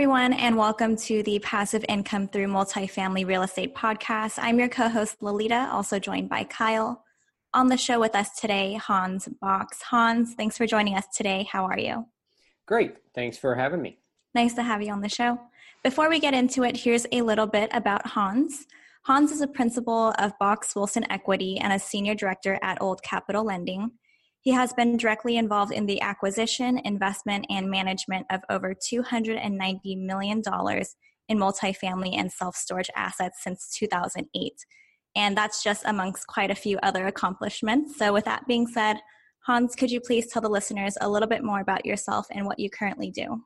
Everyone, and welcome to the Passive Income Through Multifamily Real Estate podcast. I'm your co host, Lolita, also joined by Kyle. On the show with us today, Hans Box. Hans, thanks for joining us today. How are you? Great. Thanks for having me. Nice to have you on the show. Before we get into it, here's a little bit about Hans. Hans is a principal of Box Wilson Equity and a senior director at Old Capital Lending. He has been directly involved in the acquisition, investment, and management of over $290 million in multifamily and self storage assets since 2008. And that's just amongst quite a few other accomplishments. So, with that being said, Hans, could you please tell the listeners a little bit more about yourself and what you currently do?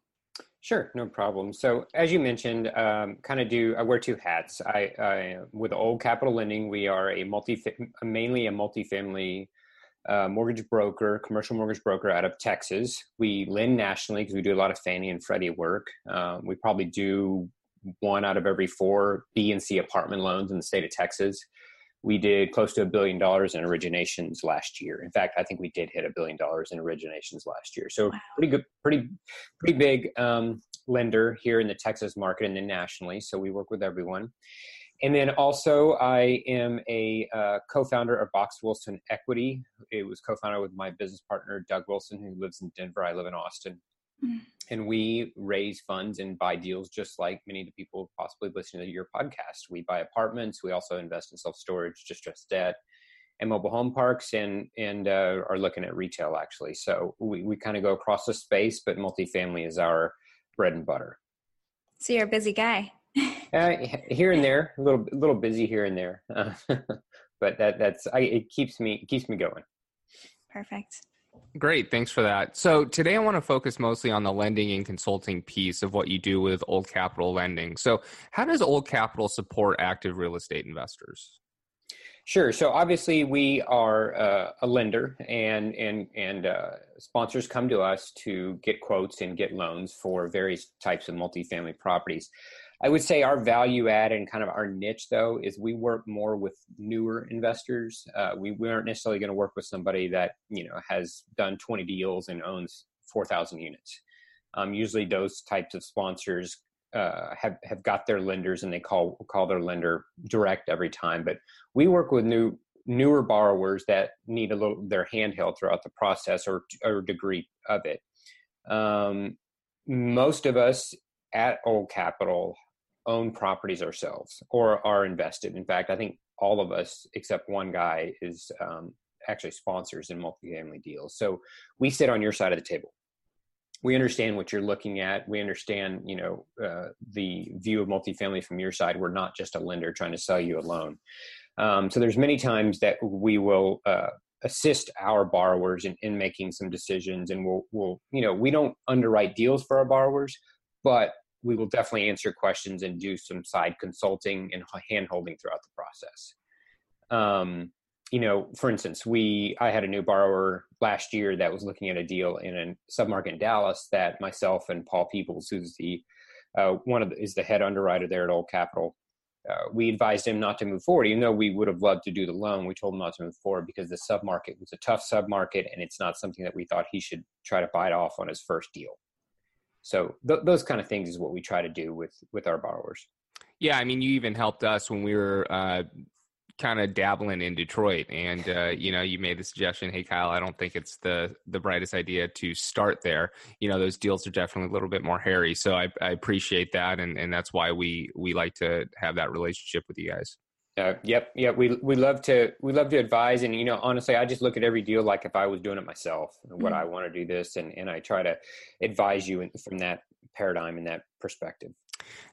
Sure, no problem. So, as you mentioned, um, kind of do I wear two hats. I, I with Old Capital Lending, we are a multi mainly a multifamily uh, mortgage broker, commercial mortgage broker out of Texas. We lend nationally because we do a lot of Fannie and Freddie work. Um, we probably do one out of every four B and C apartment loans in the state of Texas. We did close to a billion dollars in originations last year. In fact, I think we did hit a billion dollars in originations last year. So wow. pretty good, pretty pretty big um, lender here in the Texas market and then nationally. So we work with everyone. And then also, I am a uh, co-founder of Box Wilson Equity. It was co-founded with my business partner Doug Wilson, who lives in Denver. I live in Austin, mm. and we raise funds and buy deals just like many of the people possibly listening to your podcast. We buy apartments. We also invest in self-storage, distressed debt, and mobile home parks, and and uh, are looking at retail actually. So we we kind of go across the space, but multifamily is our bread and butter. So you're a busy guy. Uh, here and there, a little a little busy here and there, uh, but that that's I, it keeps me it keeps me going. Perfect. Great, thanks for that. So today I want to focus mostly on the lending and consulting piece of what you do with Old Capital Lending. So how does Old Capital support active real estate investors? Sure. So obviously we are uh, a lender, and and and uh, sponsors come to us to get quotes and get loans for various types of multifamily properties. I would say our value add and kind of our niche, though, is we work more with newer investors. Uh, we, we aren't necessarily going to work with somebody that you know has done 20 deals and owns 4,000 units. Um, usually, those types of sponsors uh, have have got their lenders and they call call their lender direct every time. But we work with new newer borrowers that need a little their handheld throughout the process or or degree of it. Um, most of us at Old Capital own properties ourselves or are invested. In fact, I think all of us except one guy is um, actually sponsors in multifamily deals. So we sit on your side of the table. We understand what you're looking at. We understand, you know, uh, the view of multifamily from your side. We're not just a lender trying to sell you a loan. Um, so there's many times that we will uh, assist our borrowers in, in making some decisions, and we'll, we'll, you know, we don't underwrite deals for our borrowers, but we will definitely answer questions and do some side consulting and hand holding throughout the process. Um, you know, for instance, we I had a new borrower last year that was looking at a deal in a submarket in Dallas that myself and Paul Peoples, who's the uh, one of the, is the head underwriter there at Old Capital, uh, we advised him not to move forward, even though we would have loved to do the loan. We told him not to move forward because the submarket was a tough submarket, and it's not something that we thought he should try to bite off on his first deal. So th- those kind of things is what we try to do with with our borrowers. Yeah, I mean, you even helped us when we were uh, kind of dabbling in Detroit, and uh, you know, you made the suggestion, "Hey, Kyle, I don't think it's the the brightest idea to start there." You know, those deals are definitely a little bit more hairy, so I, I appreciate that, and and that's why we we like to have that relationship with you guys. Uh, yep, yep. We we love to we love to advise, and you know, honestly, I just look at every deal like if I was doing it myself. What mm-hmm. I want to do this, and and I try to advise you in, from that paradigm and that perspective.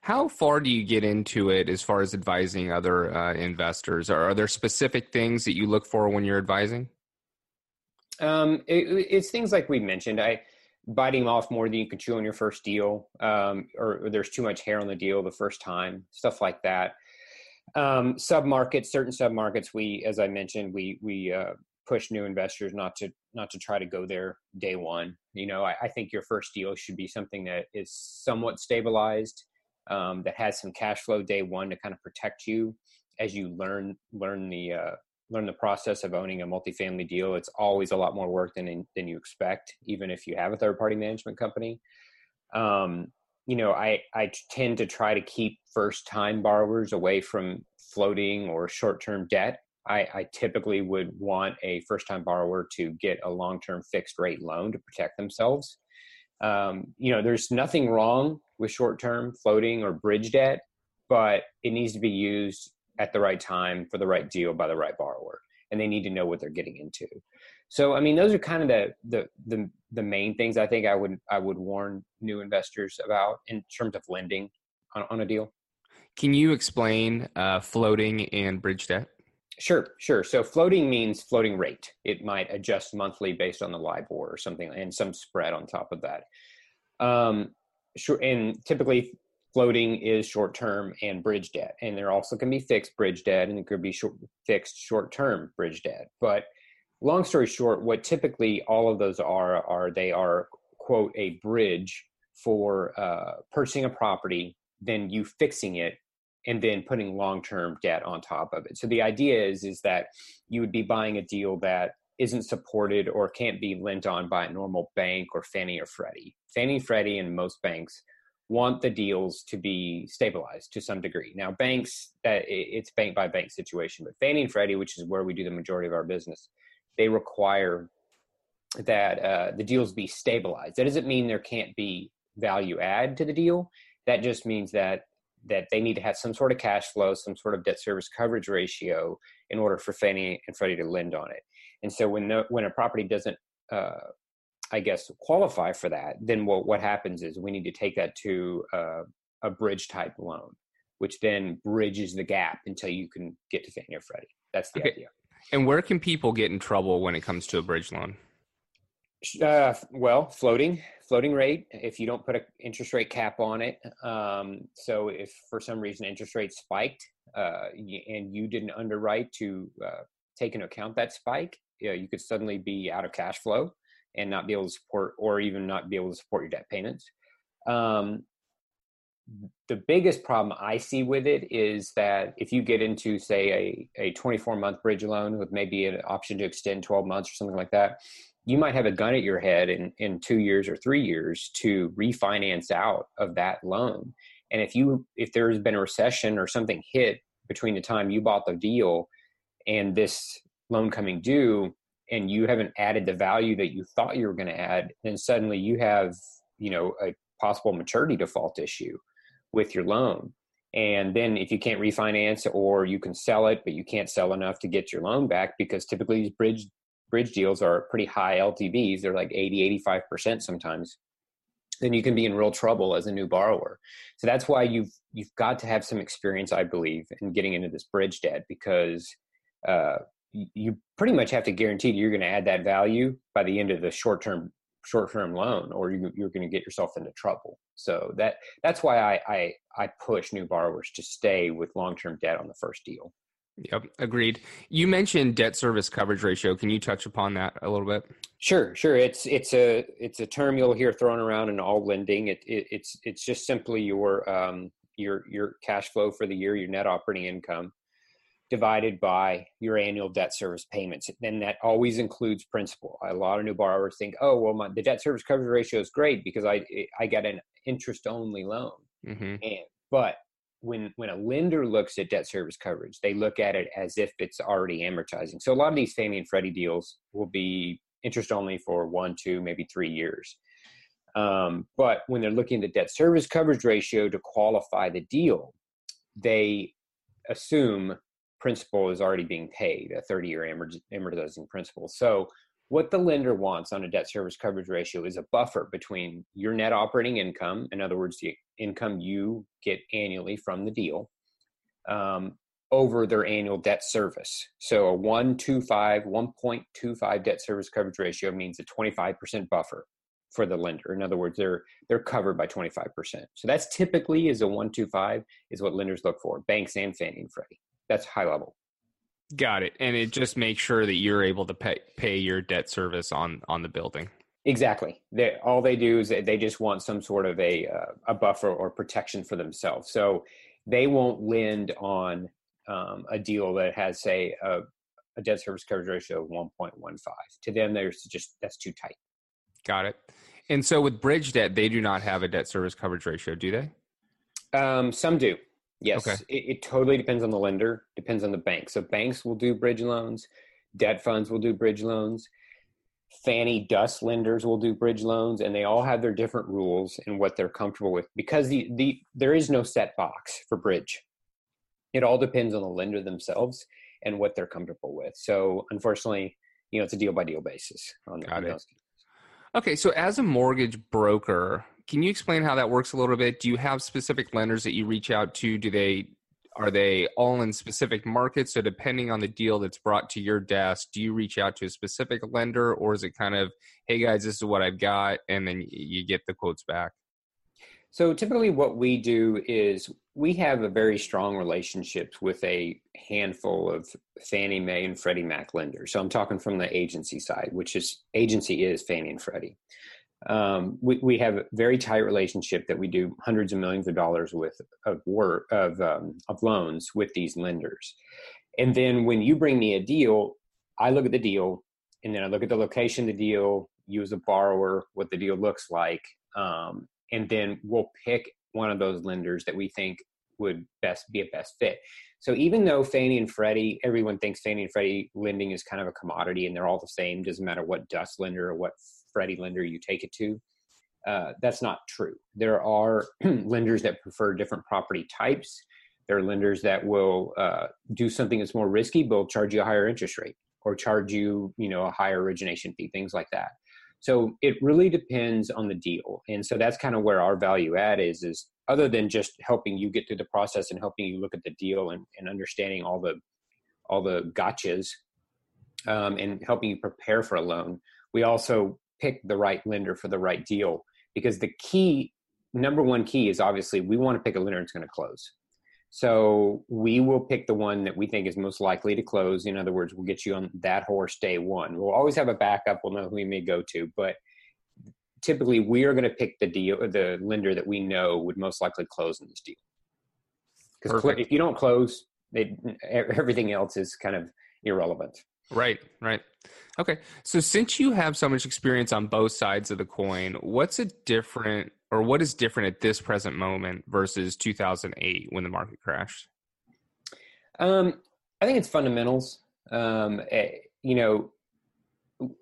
How far do you get into it as far as advising other uh, investors? Are, are there specific things that you look for when you're advising? Um, it, it's things like we mentioned. I biting off more than you can chew on your first deal, um, or, or, there's too much hair on the deal the first time, stuff like that. Um, sub markets, certain sub markets, we, as I mentioned, we we uh, push new investors not to not to try to go there day one. You know, I, I think your first deal should be something that is somewhat stabilized, um, that has some cash flow day one to kind of protect you as you learn learn the uh, learn the process of owning a multifamily deal. It's always a lot more work than than you expect, even if you have a third party management company. Um, you know, I I tend to try to keep first time borrowers away from floating or short term debt. I, I typically would want a first time borrower to get a long term fixed rate loan to protect themselves. Um, you know, there's nothing wrong with short term floating or bridge debt, but it needs to be used at the right time for the right deal by the right borrower and they need to know what they're getting into so i mean those are kind of the the the, the main things i think i would i would warn new investors about in terms of lending on, on a deal can you explain uh, floating and bridge debt Sure, sure. So floating means floating rate. It might adjust monthly based on the LIBOR or something, and some spread on top of that. Um, sure, and typically floating is short term and bridge debt and there also can be fixed bridge debt and it could be short, fixed short term bridge debt but long story short what typically all of those are are they are quote a bridge for uh, purchasing a property then you fixing it and then putting long term debt on top of it so the idea is is that you would be buying a deal that isn't supported or can't be lent on by a normal bank or Fannie or Freddie. Fannie, Freddie, and most banks want the deals to be stabilized to some degree. Now, banks, that it's bank by bank situation, but Fannie and Freddie, which is where we do the majority of our business, they require that uh, the deals be stabilized. That doesn't mean there can't be value add to the deal. That just means that that they need to have some sort of cash flow, some sort of debt service coverage ratio in order for Fannie and Freddie to lend on it. And so when the, when a property doesn't uh, I guess, qualify for that, then what, what happens is we need to take that to uh, a bridge type loan, which then bridges the gap until you can get to Fannie or Freddie. That's the okay. idea. And where can people get in trouble when it comes to a bridge loan? Uh, well, floating, floating rate. If you don't put an interest rate cap on it, um, so if for some reason interest rates spiked uh, and you didn't underwrite to uh, take into account that spike, you, know, you could suddenly be out of cash flow and not be able to support or even not be able to support your debt payments. Um, the biggest problem I see with it is that if you get into, say, a, a 24 month bridge loan with maybe an option to extend 12 months or something like that, you might have a gun at your head in, in two years or three years to refinance out of that loan. And if you if there's been a recession or something hit between the time you bought the deal and this loan coming due, and you haven't added the value that you thought you were going to add, then suddenly you have, you know, a possible maturity default issue with your loan. And then if you can't refinance or you can sell it, but you can't sell enough to get your loan back because typically these bridge bridge deals are pretty high LTVs. They're like 80, 85% sometimes. Then you can be in real trouble as a new borrower. So that's why you've you've got to have some experience, I believe, in getting into this bridge debt because uh, you pretty much have to guarantee you're going to add that value by the end of the short term short term loan, or you, are going to get yourself into trouble. So that that's why I I, I push new borrowers to stay with long term debt on the first deal. Yep, agreed. You mentioned debt service coverage ratio. Can you touch upon that a little bit? Sure, sure. It's it's a it's a term you'll hear thrown around in all lending. It, it it's it's just simply your um your your cash flow for the year, your net operating income divided by your annual debt service payments. And that always includes principal. A lot of new borrowers think, oh, well, my, the debt service coverage ratio is great because I, I get an interest only loan. Mm-hmm. And, but when, when a lender looks at debt service coverage, they look at it as if it's already amortizing. So a lot of these Fannie and Freddie deals will be interest only for one, two, maybe three years. Um, but when they're looking at the debt service coverage ratio to qualify the deal, they assume principal is already being paid, a 30 year amortizing principal. So, what the lender wants on a debt service coverage ratio is a buffer between your net operating income, in other words, the income you get annually from the deal, um, over their annual debt service. So a 125, 1.25 debt service coverage ratio means a 25% buffer for the lender. In other words, they're they're covered by 25%. So that's typically is a 125 is what lenders look for, banks and Fannie and Freddie. That's high level. Got it. And it just makes sure that you're able to pay pay your debt service on on the building. Exactly. They, all they do is they just want some sort of a uh, a buffer or protection for themselves. So they won't lend on um, a deal that has, say, a, a debt service coverage ratio of 1.15. To them, there's just that's too tight. Got it. And so with bridge debt, they do not have a debt service coverage ratio, do they? Um, some do. Yes. Okay. It, it totally depends on the lender, depends on the bank. So banks will do bridge loans, debt funds will do bridge loans. Fannie DUS lenders will do bridge loans, and they all have their different rules and what they're comfortable with because the, the there is no set box for bridge. It all depends on the lender themselves and what they're comfortable with. So unfortunately, you know, it's a deal by deal basis on, Got on it. those. Okay, so as a mortgage broker, can you explain how that works a little bit? Do you have specific lenders that you reach out to? Do they are they all in specific markets? So depending on the deal that's brought to your desk, do you reach out to a specific lender or is it kind of, hey guys, this is what I've got, and then you get the quotes back? So typically, what we do is we have a very strong relationships with a handful of Fannie Mae and Freddie Mac lenders. So I'm talking from the agency side, which is agency is Fannie and Freddie. Um, we, we have a very tight relationship that we do hundreds of millions of dollars with of work of um, of loans with these lenders, and then when you bring me a deal, I look at the deal, and then I look at the location of the deal, you as a borrower, what the deal looks like, um, and then we'll pick one of those lenders that we think would best be a best fit. So even though Fannie and Freddie, everyone thinks Fannie and Freddie lending is kind of a commodity and they're all the same, doesn't matter what DUS lender or what Freddie lender you take it to. Uh, that's not true. There are lenders that prefer different property types. There are lenders that will uh, do something that's more risky, but will charge you a higher interest rate or charge you, you know, a higher origination fee, things like that. So it really depends on the deal, and so that's kind of where our value add is. Is other than just helping you get through the process and helping you look at the deal and, and understanding all the all the gotchas um, and helping you prepare for a loan. We also pick the right lender for the right deal because the key number one key is obviously we want to pick a lender that's going to close. So we will pick the one that we think is most likely to close. In other words we'll get you on that horse day one. We'll always have a backup. We'll know who we may go to but typically we are going to pick the deal the lender that we know would most likely close in this deal. Because if you don't close it, everything else is kind of irrelevant Right, right. Okay. So since you have so much experience on both sides of the coin, what's a different or what is different at this present moment versus 2008 when the market crashed? Um, I think it's fundamentals. Um, eh, you know,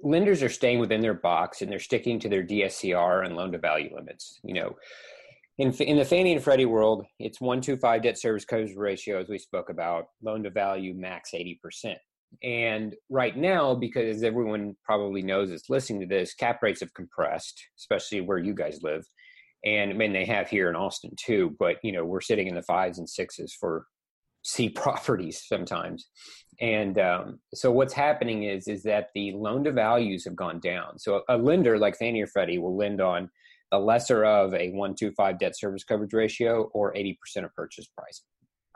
lenders are staying within their box and they're sticking to their DSCR and loan to value limits. You know, in in the Fannie and Freddie world, it's one to five debt service coverage ratio, as we spoke about. Loan to value max eighty percent. And right now, because everyone probably knows is listening to this, cap rates have compressed, especially where you guys live. And I mean, they have here in Austin too, but you know, we're sitting in the fives and sixes for C properties sometimes. And um, so what's happening is, is that the loan to values have gone down. So a lender like Fannie or Freddie will lend on the lesser of a 125 debt service coverage ratio or 80% of purchase price.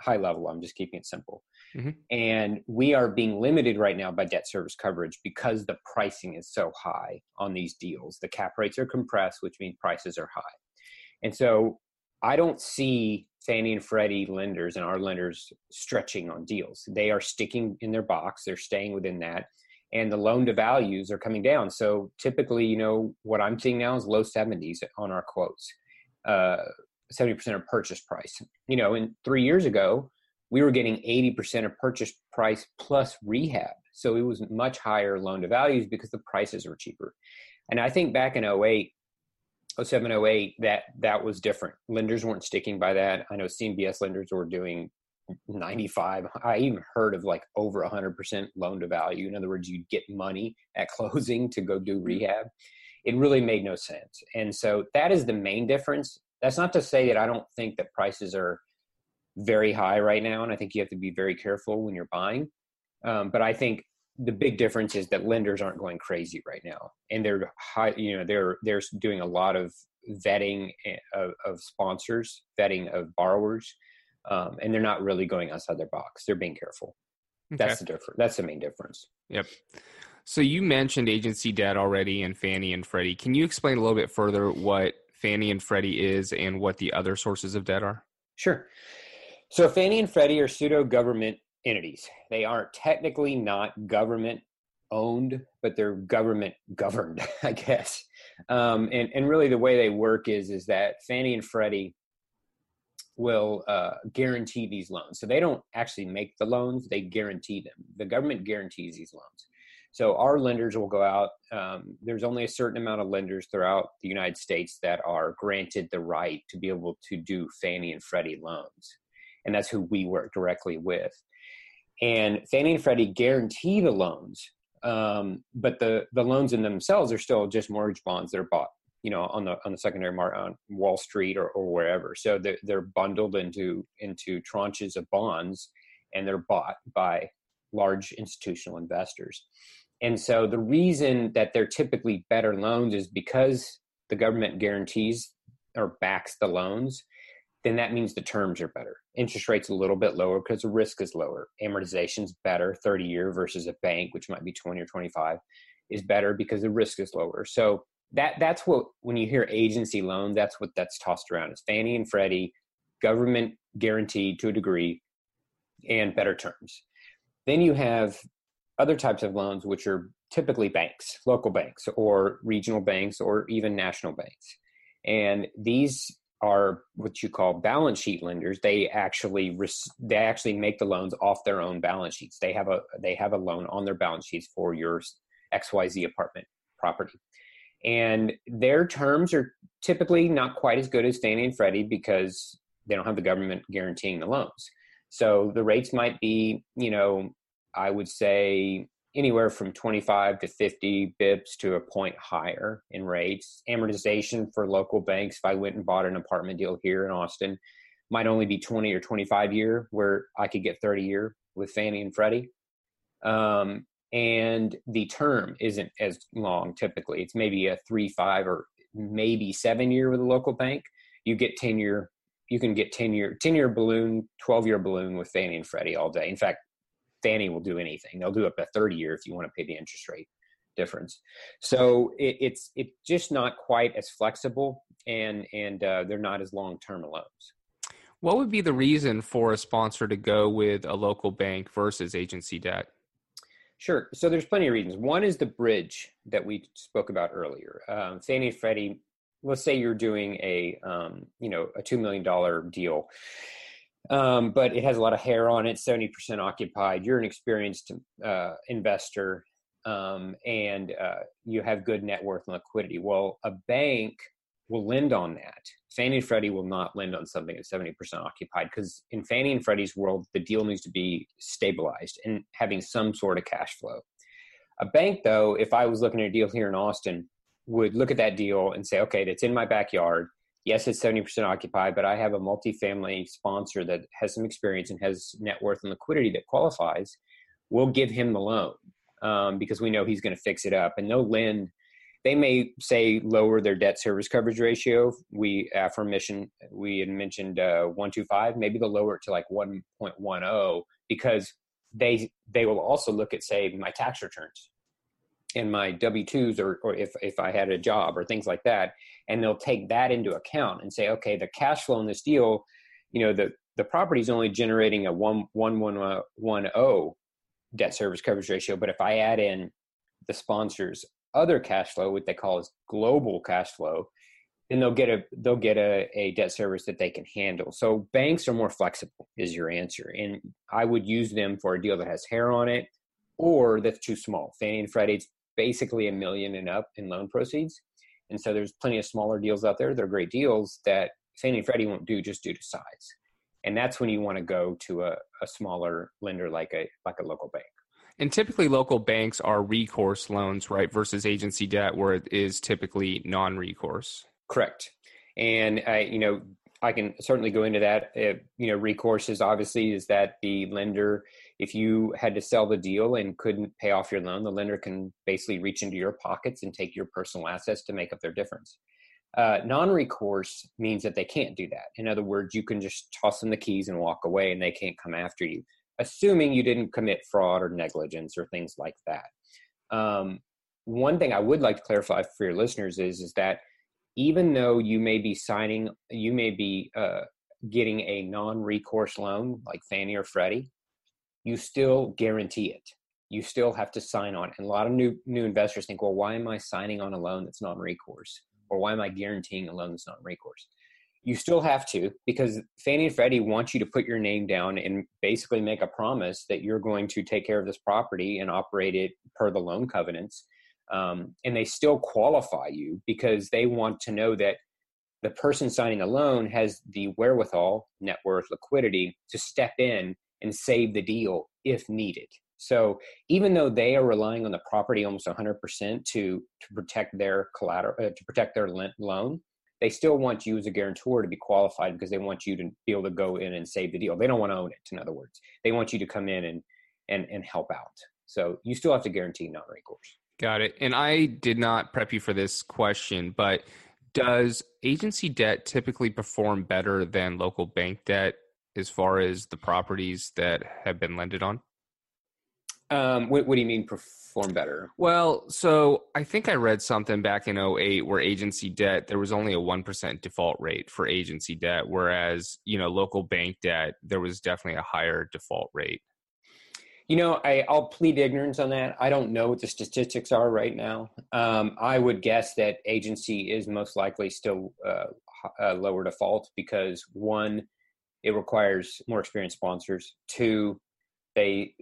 High level, I'm just keeping it simple. Mm-hmm. And we are being limited right now by debt service coverage because the pricing is so high on these deals. The cap rates are compressed, which means prices are high. And so I don't see Fannie and Freddie lenders and our lenders stretching on deals. They are sticking in their box, they're staying within that. And the loan to values are coming down. So typically, you know, what I'm seeing now is low 70s on our quotes, uh, 70% of purchase price. You know, and three years ago, we were getting 80% of purchase price plus rehab. So it was much higher loan to values because the prices were cheaper. And I think back in 08, 07, 08, that, that was different. Lenders weren't sticking by that. I know CMBS lenders were doing 95. I even heard of like over 100% loan to value. In other words, you'd get money at closing to go do mm-hmm. rehab. It really made no sense. And so that is the main difference. That's not to say that I don't think that prices are very high right now, and I think you have to be very careful when you're buying. Um, but I think the big difference is that lenders aren't going crazy right now, and they're high. You know, they're they're doing a lot of vetting eh, of, of sponsors, vetting of borrowers, um, and they're not really going outside their box. They're being careful. Okay. That's the difference. That's the main difference. Yep. So you mentioned agency debt already and Fannie and Freddie. Can you explain a little bit further what Fannie and Freddie is and what the other sources of debt are? Sure. So Fannie and Freddie are pseudo government entities. They aren't technically not government owned, but they're government governed, I guess. Um, and and really the way they work is is that Fannie and Freddie will uh, guarantee these loans. So they don't actually make the loans; they guarantee them. The government guarantees these loans. So our lenders will go out. Um, there's only a certain amount of lenders throughout the United States that are granted the right to be able to do Fannie and Freddie loans, and that's who we work directly with. And Fannie and Freddie guarantee the loans, um, but the the loans in themselves are still just mortgage bonds that are bought, you know, on the on the secondary market on Wall Street or, or wherever. So they're, they're bundled into into tranches of bonds, and they're bought by large institutional investors. And so the reason that they're typically better loans is because the government guarantees or backs the loans, then that means the terms are better. Interest rates a little bit lower because the risk is lower. Amortization's better, 30 year versus a bank, which might be 20 or 25, is better because the risk is lower. So that that's what when you hear agency loans, that's what that's tossed around. Is Fannie and Freddie, government guaranteed to a degree, and better terms. Then you have other types of loans, which are typically banks, local banks, or regional banks, or even national banks. And these are what you call balance sheet lenders. They actually they actually make the loans off their own balance sheets. They have a they have a loan on their balance sheets for your XYZ apartment property. And their terms are typically not quite as good as Fannie and Freddie because they don't have the government guaranteeing the loans. So the rates might be, you know, I would say anywhere from 25 to 50 bips to a point higher in rates. Amortization for local banks, if I went and bought an apartment deal here in Austin, might only be 20 or 25 year, where I could get 30 year with Fannie and Freddie. Um, and the term isn't as long typically. It's maybe a three, five, or maybe seven year with a local bank. You get 10 year, you can get 10 year, 10 year balloon, 12 year balloon with Fannie and Freddie all day. In fact, Fannie will do anything. They'll do up to 30 year if you want to pay the interest rate difference. So it, it's it's just not quite as flexible, and and uh, they're not as long term loans. What would be the reason for a sponsor to go with a local bank versus agency debt? Sure. So there's plenty of reasons. One is the bridge that we spoke about earlier. Um, Fannie and Freddie. Let's say you're doing a um, you know a two million dollar deal um, but it has a lot of hair on it, 70% occupied. You're an experienced uh, investor um, and uh, you have good net worth and liquidity. Well, a bank will lend on that. Fannie and Freddie will not lend on something that's 70% occupied because in Fannie and Freddie's world, the deal needs to be stabilized and having some sort of cash flow. A bank, though, if I was looking at a deal here in Austin, would look at that deal and say, okay, that's in my backyard yes, it's 70% occupied, but I have a multifamily sponsor that has some experience and has net worth and liquidity that qualifies. We'll give him the loan um, because we know he's going to fix it up. And they'll lend, they may say lower their debt service coverage ratio. We, affirmation, we had mentioned uh, 125, maybe they'll lower it to like 1.10 because they they will also look at say my tax returns in my W-2s or, or if, if I had a job or things like that. And they'll take that into account and say, okay, the cash flow in this deal, you know, the, the property is only generating a one, one, one, uh, one, oh debt service coverage ratio. But if I add in the sponsor's other cash flow, what they call is global cash flow, then they'll get a they'll get a, a debt service that they can handle. So banks are more flexible is your answer. And I would use them for a deal that has hair on it or that's too small. Fannie and Freddie's basically a million and up in loan proceeds. And so there's plenty of smaller deals out there. They're great deals that Fannie and Freddie won't do just due to size. And that's when you want to go to a, a smaller lender like a like a local bank. And typically local banks are recourse loans, right? Versus agency debt where it is typically non-recourse. Correct. And I, you know, I can certainly go into that. Uh, you know, recourse is obviously is that the lender, if you had to sell the deal and couldn't pay off your loan, the lender can basically reach into your pockets and take your personal assets to make up their difference. Uh, non-recourse means that they can't do that. In other words, you can just toss them the keys and walk away, and they can't come after you, assuming you didn't commit fraud or negligence or things like that. Um, one thing I would like to clarify for your listeners is is that even though you may be signing, you may be uh, getting a non-recourse loan like Fannie or Freddie, you still guarantee it. You still have to sign on. And a lot of new new investors think, well, why am I signing on a loan that's non-recourse, or why am I guaranteeing a loan that's non-recourse? You still have to because Fannie and Freddie want you to put your name down and basically make a promise that you're going to take care of this property and operate it per the loan covenants um, and they still qualify you because they want to know that the person signing the loan has the wherewithal, net worth, liquidity to step in and save the deal if needed. So even though they are relying on the property almost 100% to to protect their collateral, uh, to protect their loan, they still want you as a guarantor to be qualified because they want you to be able to go in and save the deal. They don't want to own it. In other words, they want you to come in and and and help out. So you still have to guarantee non-recourse. Got it. And I did not prep you for this question, but does agency debt typically perform better than local bank debt as far as the properties that have been lended on? Um, what, what, do you mean perform better? Well, so I think I read something back in 08 where agency debt, there was only a 1% default rate for agency debt, whereas, you know, local bank debt, there was definitely a higher default rate. You know, I, will plead ignorance on that. I don't know what the statistics are right now. Um, I would guess that agency is most likely still uh, uh, lower default because one, it requires more experienced sponsors. Two, they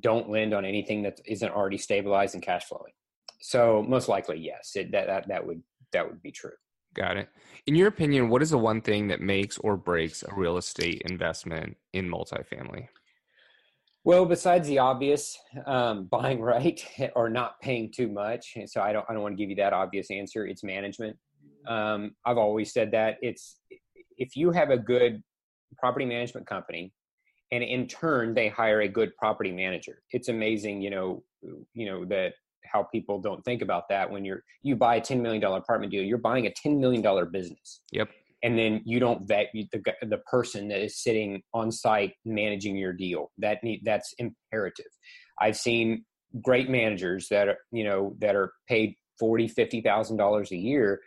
don't lend on anything that isn't already stabilized and cash flowing. So most likely, yes, it, that, that that would that would be true. Got it. In your opinion, what is the one thing that makes or breaks a real estate investment in multifamily? Well, besides the obvious, um, buying right or not paying too much. So I don't, I don't want to give you that obvious answer. It's management. Um, I've always said that it's if you have a good property management company, and in turn they hire a good property manager. It's amazing, you know, you know that how people don't think about that when you're you buy a ten million dollar apartment deal, you're buying a ten million dollar business. Yep and then you don't vet the, the person that is sitting on site managing your deal that need that's imperative i've seen great managers that are you know that are paid 40 50 thousand dollars a year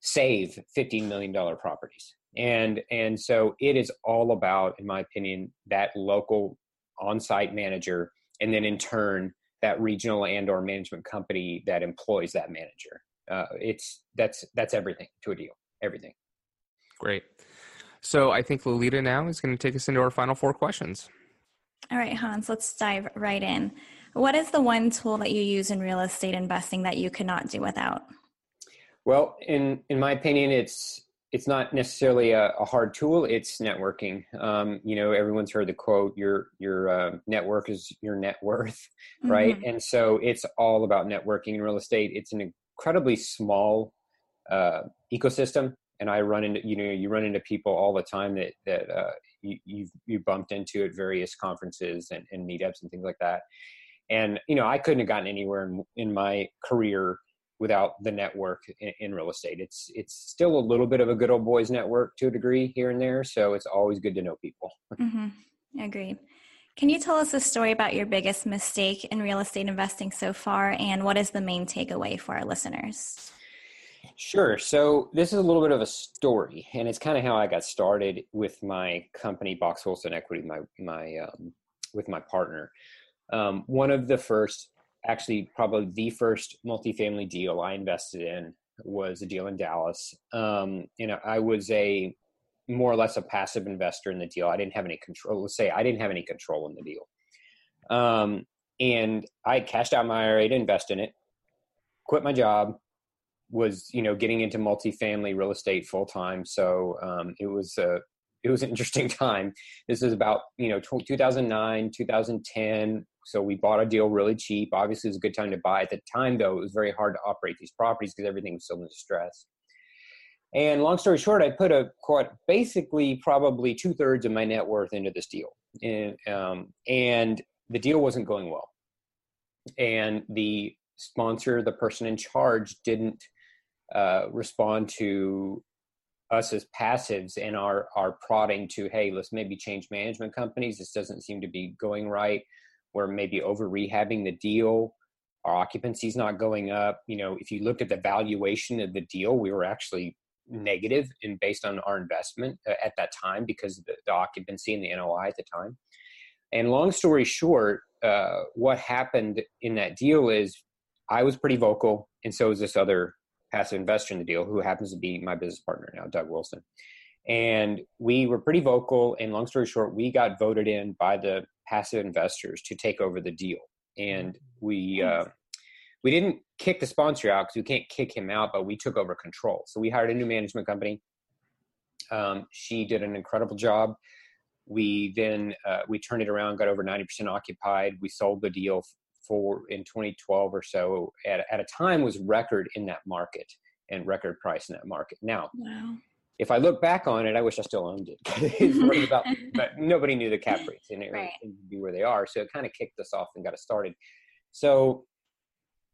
save 15 million dollar properties and and so it is all about in my opinion that local on-site manager and then in turn that regional and or management company that employs that manager uh, it's that's that's everything to a deal everything Great. So I think Lolita now is going to take us into our final four questions. All right, Hans, let's dive right in. What is the one tool that you use in real estate investing that you cannot do without? Well, in in my opinion, it's it's not necessarily a, a hard tool. It's networking. Um, you know, everyone's heard the quote: "Your your uh, network is your net worth," right? Mm-hmm. And so it's all about networking in real estate. It's an incredibly small uh, ecosystem and I run into you know you run into people all the time that that uh, you you've, you bumped into at various conferences and, and meetups and things like that. And you know I couldn't have gotten anywhere in, in my career without the network in, in, real estate. It's it's still a little bit of a good old boys network to a degree here and there. So it's always good to know people. Mm-hmm. Agreed. Can you tell us a story about your biggest mistake in real estate investing so far, and what is the main takeaway for our listeners? Sure. So this is a little bit of a story, and it's kind of how I got started with my company, Box Wilson Equity, my my um, with my partner. Um, one of the first, actually, probably the first multifamily deal I invested in was a deal in Dallas. Um, know, I was a more or less a passive investor in the deal. I didn't have any control. Let's say I didn't have any control in the deal. Um, and I cashed out my IRA to invest in it, quit my job, was you know getting into multifamily real estate full time. So um, it was a it was an interesting time. This is about you know 2009, 2010. So we bought a deal really cheap. Obviously, it was a good time to buy. At the time, though, it was very hard to operate these properties because everything was so in distress. And long story short, I put a quite basically probably two thirds of my net worth into this deal, and um, and the deal wasn't going well, and the sponsor, the person in charge, didn't uh, respond to us as passives and our our prodding to hey let's maybe change management companies this doesn't seem to be going right we're maybe over rehabbing the deal our occupancy is not going up you know if you looked at the valuation of the deal we were actually and based on our investment uh, at that time because of the, the, occupancy and the NOI at the time. And long story short, uh, what happened in that deal is I was pretty vocal, and so was this other passive investor in the deal who happens to be my business partner now, Doug Wilson. And we were pretty vocal. And long story short, we got voted in by the passive investors to take over the deal. And we uh, we didn't kick the sponsor out because we can't kick him out, but we took over control. So we hired a new management company. Um, she did an incredible job. We then uh, we turned it around, got over ninety percent occupied. We sold the deal for in 2012 or so at, at a time was record in that market and record price in that market. Now, wow. If I look back on it, I wish I still owned it. it's about, but nobody knew the cap rates and it right. would be where they are. So it kind of kicked us off and got us started. So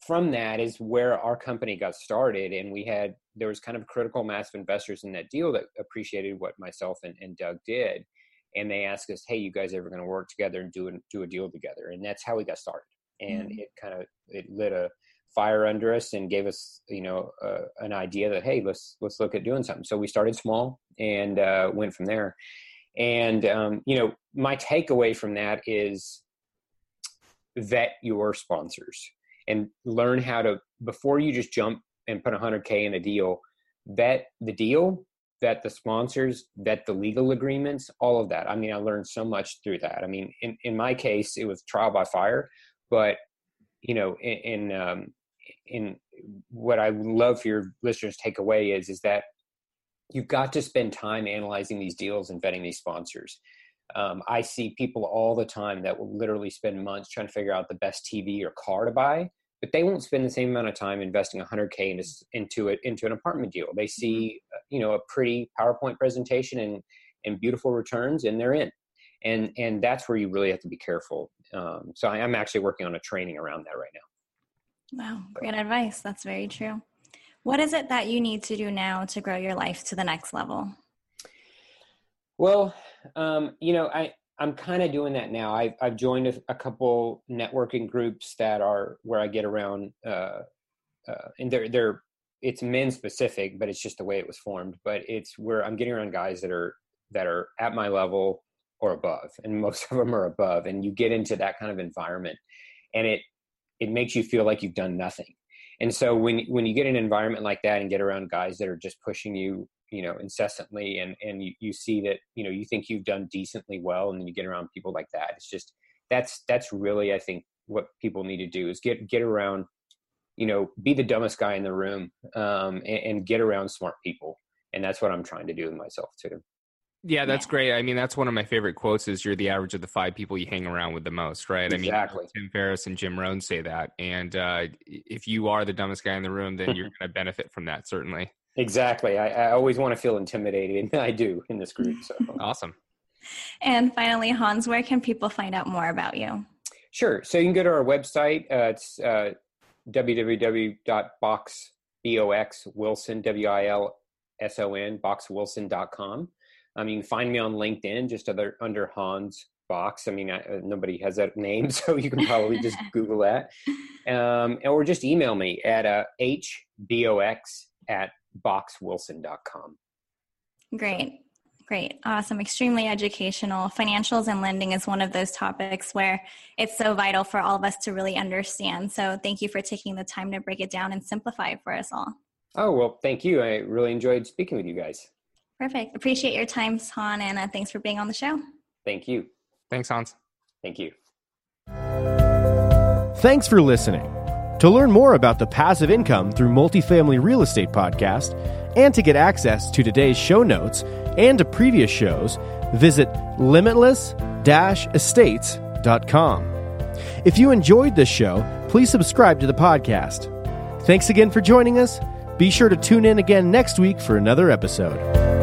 from that is where our company got started and we had there was kind of critical mass of investors in that deal that appreciated what myself and, and doug did and they asked us hey you guys ever going to work together and do, a, do a deal together and that's how we got started and mm-hmm. it kind of it lit a fire under us and gave us you know uh, an idea that hey let's let's look at doing something. So we started small and uh, went from there. And um, you know my takeaway from that is vet your sponsors and learn how to before you just jump and put 100k in a deal vet the deal vet the sponsors vet the legal agreements all of that. I mean i learned so much through that. I mean in, in my case it was trial by fire but you know in, in um in what i love for your listeners take away is is that you've got to spend time analyzing these deals and vetting these sponsors um, I see people all the time that will literally spend months trying to figure out the best TV or car to buy, but they won't spend the same amount of time investing 100k into, into it into an apartment deal. They see mm-hmm. uh, you know a pretty PowerPoint presentation and and beautiful returns, and they're in. And and that's where you really have to be careful. Um, so I, I'm actually working on a training around that right now. Wow, great advice. That's very true. What is it that you need to do now to grow your life to the next level? Well, um, you know, I I'm kind of doing that now. I've I've joined a, a, couple networking groups that are where I get around, uh, uh, and they're they're it's men specific, but it's just the way it was formed. But it's where I'm getting around guys that are that are at my level or above, and most of them are above. And you get into that kind of environment, and it it makes you feel like you've done nothing. And so when when you get an environment like that and get around guys that are just pushing you you know incessantly and and you, you see that you know you think you've done decently well and then you get around people like that it's just that's that's really i think what people need to do is get get around you know be the dumbest guy in the room um, and, and, get around smart people and that's what i'm trying to do with myself too yeah that's yeah. great i mean that's one of my favorite quotes is you're the average of the five people you hang around with the most right exactly. i mean tim ferriss and jim rohn say that and uh, if you are the dumbest guy in the room then you're going to benefit from that certainly Exactly. I, I always want to feel intimidated, and I do in this group. So awesome. And finally, Hans, where can people find out more about you? Sure. So you can go to our website. Uh, it's uh, www.boxwilson, W-I-L-S-O-N, boxwilson.com. Um, you can find me on LinkedIn, just other, under Hans Box. I mean, I, uh, nobody has that name, so you can probably just Google that. Um, or just email me at uh, hbox at boxwilson.com. Great. Great. Awesome. Extremely educational. Financials and lending is one of those topics where it's so vital for all of us to really understand. So thank you for taking the time to break it down and simplify it for us all. Oh, well, thank you. I really enjoyed speaking with you guys. Perfect. Appreciate your time, Han, and uh, thanks for being on the show. Thank you. Thanks, Hans. Thank you. Thanks for listening. To learn more about the passive income through multifamily real estate podcast, and to get access to today's show notes and to previous shows, visit limitless estates.com. If you enjoyed this show, please subscribe to the podcast. Thanks again for joining us. Be sure to tune in again next week for another episode.